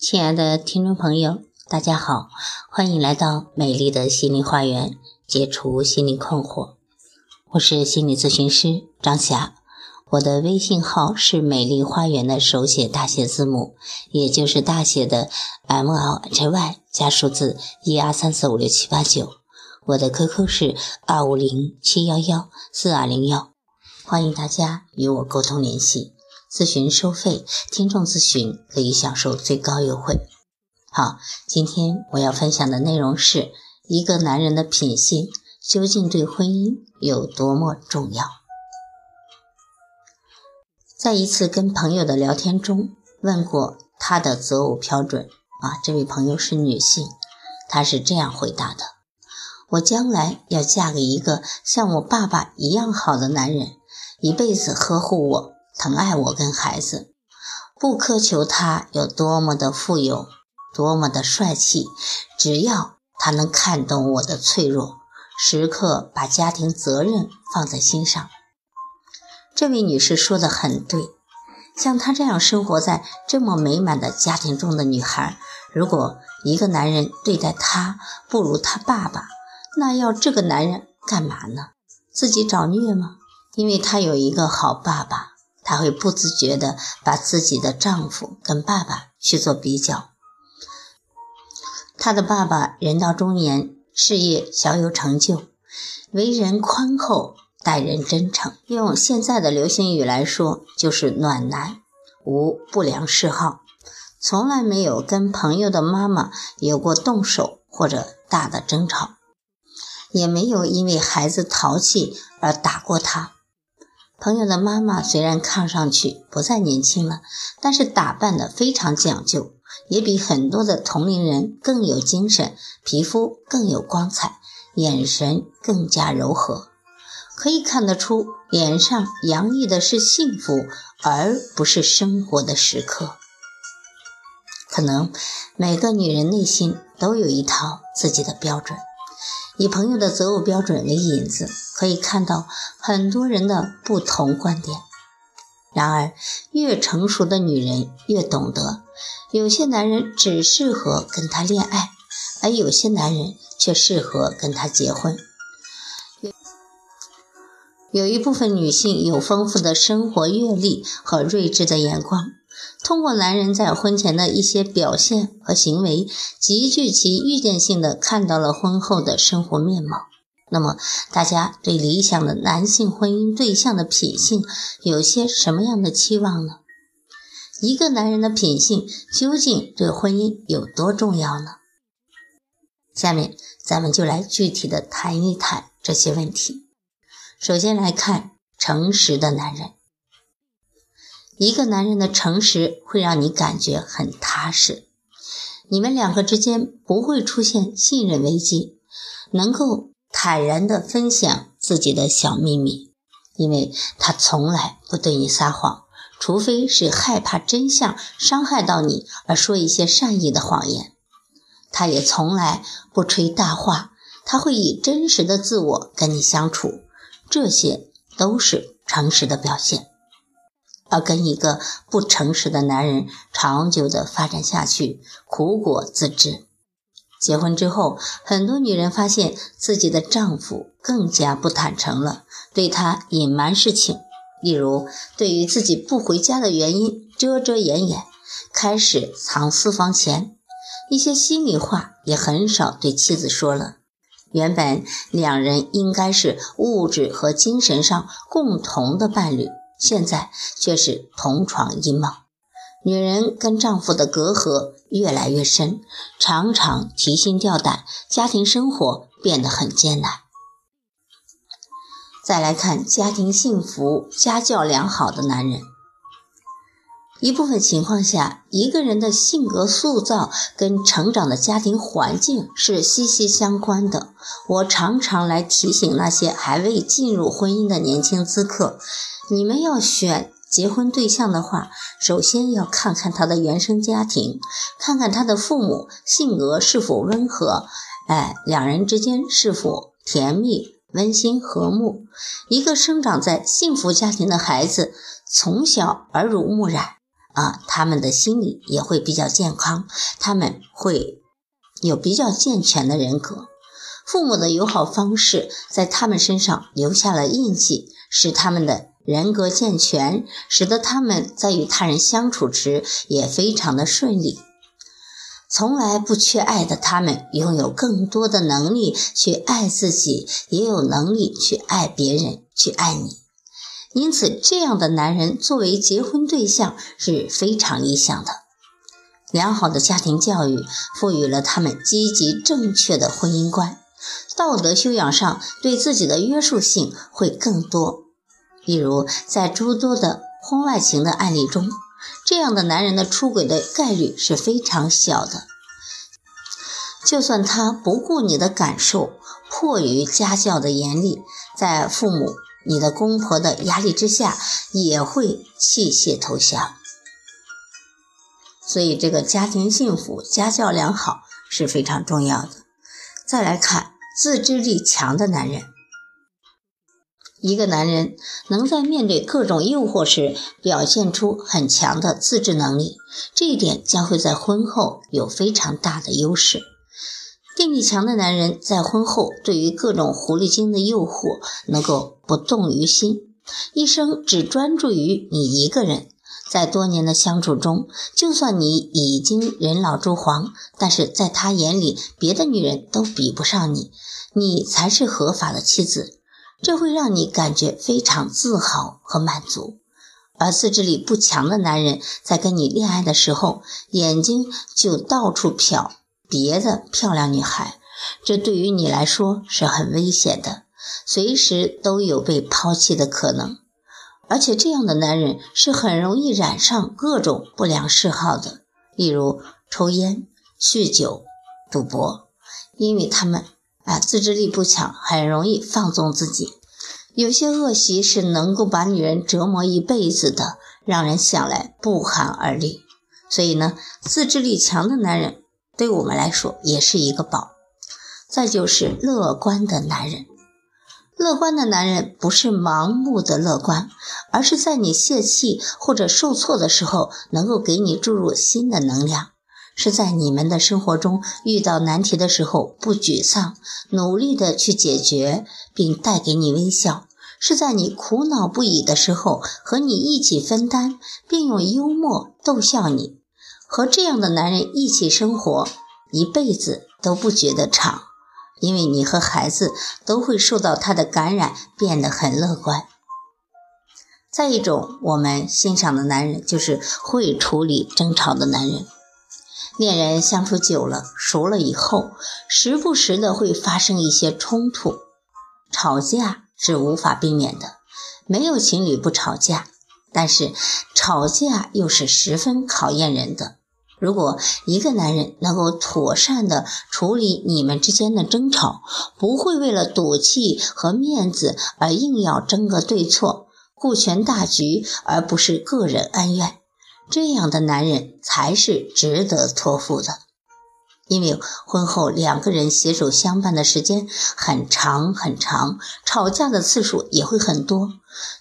亲爱的听众朋友，大家好，欢迎来到美丽的心灵花园，解除心理困惑。我是心理咨询师张霞，我的微信号是美丽花园的手写大写字母，也就是大写的 M L H Y 加数字一二三四五六七八九。我的 QQ 是二五零七幺幺四二零幺，欢迎大家与我沟通联系。咨询收费，听众咨询可以享受最高优惠。好，今天我要分享的内容是一个男人的品性究竟对婚姻有多么重要。在一次跟朋友的聊天中，问过他的择偶标准啊，这位朋友是女性，她是这样回答的：我将来要嫁给一个像我爸爸一样好的男人，一辈子呵护我。疼爱我跟孩子，不苛求他有多么的富有，多么的帅气，只要他能看懂我的脆弱，时刻把家庭责任放在心上。这位女士说的很对，像她这样生活在这么美满的家庭中的女孩，如果一个男人对待她不如她爸爸，那要这个男人干嘛呢？自己找虐吗？因为他有一个好爸爸。她会不自觉地把自己的丈夫跟爸爸去做比较。她的爸爸人到中年，事业小有成就，为人宽厚，待人真诚。用现在的流行语来说，就是暖男，无不良嗜好，从来没有跟朋友的妈妈有过动手或者大的争吵，也没有因为孩子淘气而打过他。朋友的妈妈虽然看上去不再年轻了，但是打扮的非常讲究，也比很多的同龄人更有精神，皮肤更有光彩，眼神更加柔和，可以看得出脸上洋溢的是幸福，而不是生活的时刻。可能每个女人内心都有一套自己的标准。以朋友的择偶标准为引子，可以看到很多人的不同观点。然而，越成熟的女人越懂得，有些男人只适合跟她恋爱，而有些男人却适合跟她结婚。有有一部分女性有丰富的生活阅历和睿智的眼光。通过男人在婚前的一些表现和行为，极具其预见性的看到了婚后的生活面貌。那么，大家对理想的男性婚姻对象的品性有些什么样的期望呢？一个男人的品性究竟对婚姻有多重要呢？下面咱们就来具体的谈一谈这些问题。首先来看诚实的男人。一个男人的诚实会让你感觉很踏实，你们两个之间不会出现信任危机，能够坦然地分享自己的小秘密，因为他从来不对你撒谎，除非是害怕真相伤害到你而说一些善意的谎言。他也从来不吹大话，他会以真实的自我跟你相处，这些都是诚实的表现。而跟一个不诚实的男人长久的发展下去，苦果自知。结婚之后，很多女人发现自己的丈夫更加不坦诚了，对她隐瞒事情，例如对于自己不回家的原因遮遮掩掩，开始藏私房钱，一些心里话也很少对妻子说了。原本两人应该是物质和精神上共同的伴侣。现在却是同床异梦，女人跟丈夫的隔阂越来越深，常常提心吊胆，家庭生活变得很艰难。再来看家庭幸福、家教良好的男人，一部分情况下，一个人的性格塑造跟成长的家庭环境是息息相关的。我常常来提醒那些还未进入婚姻的年轻咨客。你们要选结婚对象的话，首先要看看他的原生家庭，看看他的父母性格是否温和，哎，两人之间是否甜蜜、温馨、和睦。一个生长在幸福家庭的孩子，从小耳濡目染，啊，他们的心理也会比较健康，他们会有比较健全的人格。父母的友好方式在他们身上留下了印记，使他们的人格健全，使得他们在与他人相处时也非常的顺利。从来不缺爱的他们，拥有更多的能力去爱自己，也有能力去爱别人，去爱你。因此，这样的男人作为结婚对象是非常理想的。良好的家庭教育赋予了他们积极正确的婚姻观，道德修养上对自己的约束性会更多。例如，在诸多的婚外情的案例中。这样的男人的出轨的概率是非常小的，就算他不顾你的感受，迫于家教的严厉，在父母、你的公婆的压力之下，也会弃械投降。所以，这个家庭幸福、家教良好是非常重要的。再来看自制力强的男人。一个男人能在面对各种诱惑时表现出很强的自制能力，这一点将会在婚后有非常大的优势。定力强的男人在婚后对于各种狐狸精的诱惑能够不动于心，一生只专注于你一个人。在多年的相处中，就算你已经人老珠黄，但是在他眼里，别的女人都比不上你，你才是合法的妻子。这会让你感觉非常自豪和满足，而自制力不强的男人在跟你恋爱的时候，眼睛就到处瞟别的漂亮女孩，这对于你来说是很危险的，随时都有被抛弃的可能。而且这样的男人是很容易染上各种不良嗜好的，例如抽烟、酗酒、赌博，因为他们。啊，自制力不强，很容易放纵自己。有些恶习是能够把女人折磨一辈子的，让人想来不寒而栗。所以呢，自制力强的男人对我们来说也是一个宝。再就是乐观的男人，乐观的男人不是盲目的乐观，而是在你泄气或者受挫的时候，能够给你注入新的能量。是在你们的生活中遇到难题的时候不沮丧，努力的去解决，并带给你微笑；是在你苦恼不已的时候和你一起分担，并用幽默逗笑你。和这样的男人一起生活，一辈子都不觉得长，因为你和孩子都会受到他的感染，变得很乐观。再一种我们欣赏的男人，就是会处理争吵的男人。恋人相处久了、熟了以后，时不时的会发生一些冲突，吵架是无法避免的。没有情侣不吵架，但是吵架又是十分考验人的。如果一个男人能够妥善的处理你们之间的争吵，不会为了赌气和面子而硬要争个对错，顾全大局而不是个人恩怨。这样的男人才是值得托付的，因为婚后两个人携手相伴的时间很长很长，吵架的次数也会很多。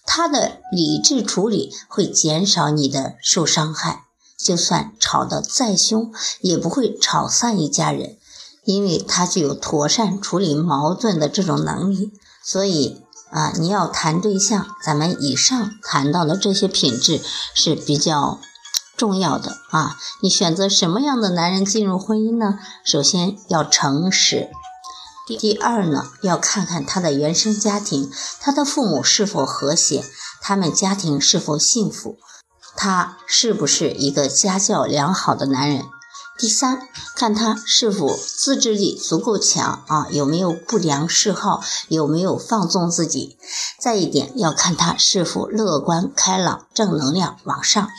他的理智处理会减少你的受伤害，就算吵得再凶，也不会吵散一家人，因为他具有妥善处理矛盾的这种能力。所以啊，你要谈对象，咱们以上谈到的这些品质是比较。重要的啊，你选择什么样的男人进入婚姻呢？首先要诚实，第二呢，要看看他的原生家庭，他的父母是否和谐，他们家庭是否幸福，他是不是一个家教良好的男人。第三，看他是否自制力足够强啊，有没有不良嗜好，有没有放纵自己。再一点，要看他是否乐观开朗、正能量往上。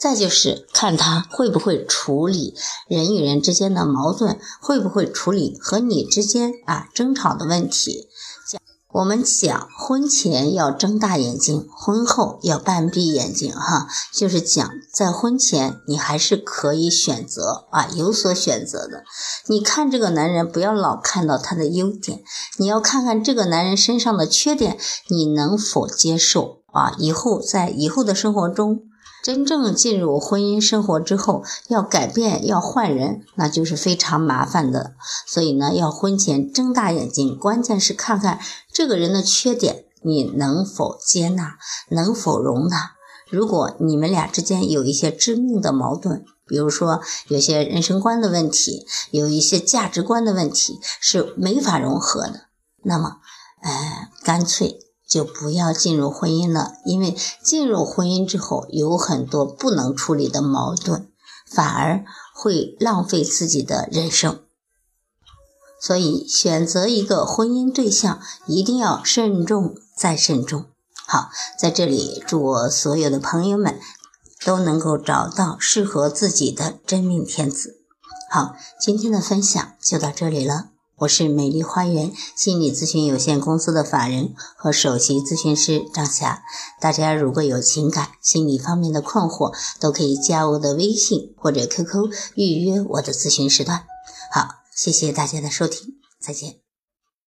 再就是看他会不会处理人与人之间的矛盾，会不会处理和你之间啊争吵的问题。讲我们讲婚前要睁大眼睛，婚后要半闭眼睛，哈，就是讲在婚前你还是可以选择啊，有所选择的。你看这个男人，不要老看到他的优点，你要看看这个男人身上的缺点，你能否接受啊？以后在以后的生活中，真正进入婚姻生活之后，要改变、要换人，那就是非常麻烦的。所以呢，要婚前睁大眼睛，关键是看看这个人的缺点，你能否接纳，能否容纳。如果你们俩之间有一些致命的矛盾，比如说有些人生观的问题，有一些价值观的问题是没法融合的，那么，呃，干脆就不要进入婚姻了，因为进入婚姻之后有很多不能处理的矛盾，反而会浪费自己的人生。所以，选择一个婚姻对象一定要慎重再慎重。好，在这里祝我所有的朋友们都能够找到适合自己的真命天子。好，今天的分享就到这里了。我是美丽花园心理咨询有限公司的法人和首席咨询师张霞。大家如果有情感、心理方面的困惑，都可以加我的微信或者 QQ 预约我的咨询时段。好，谢谢大家的收听，再见。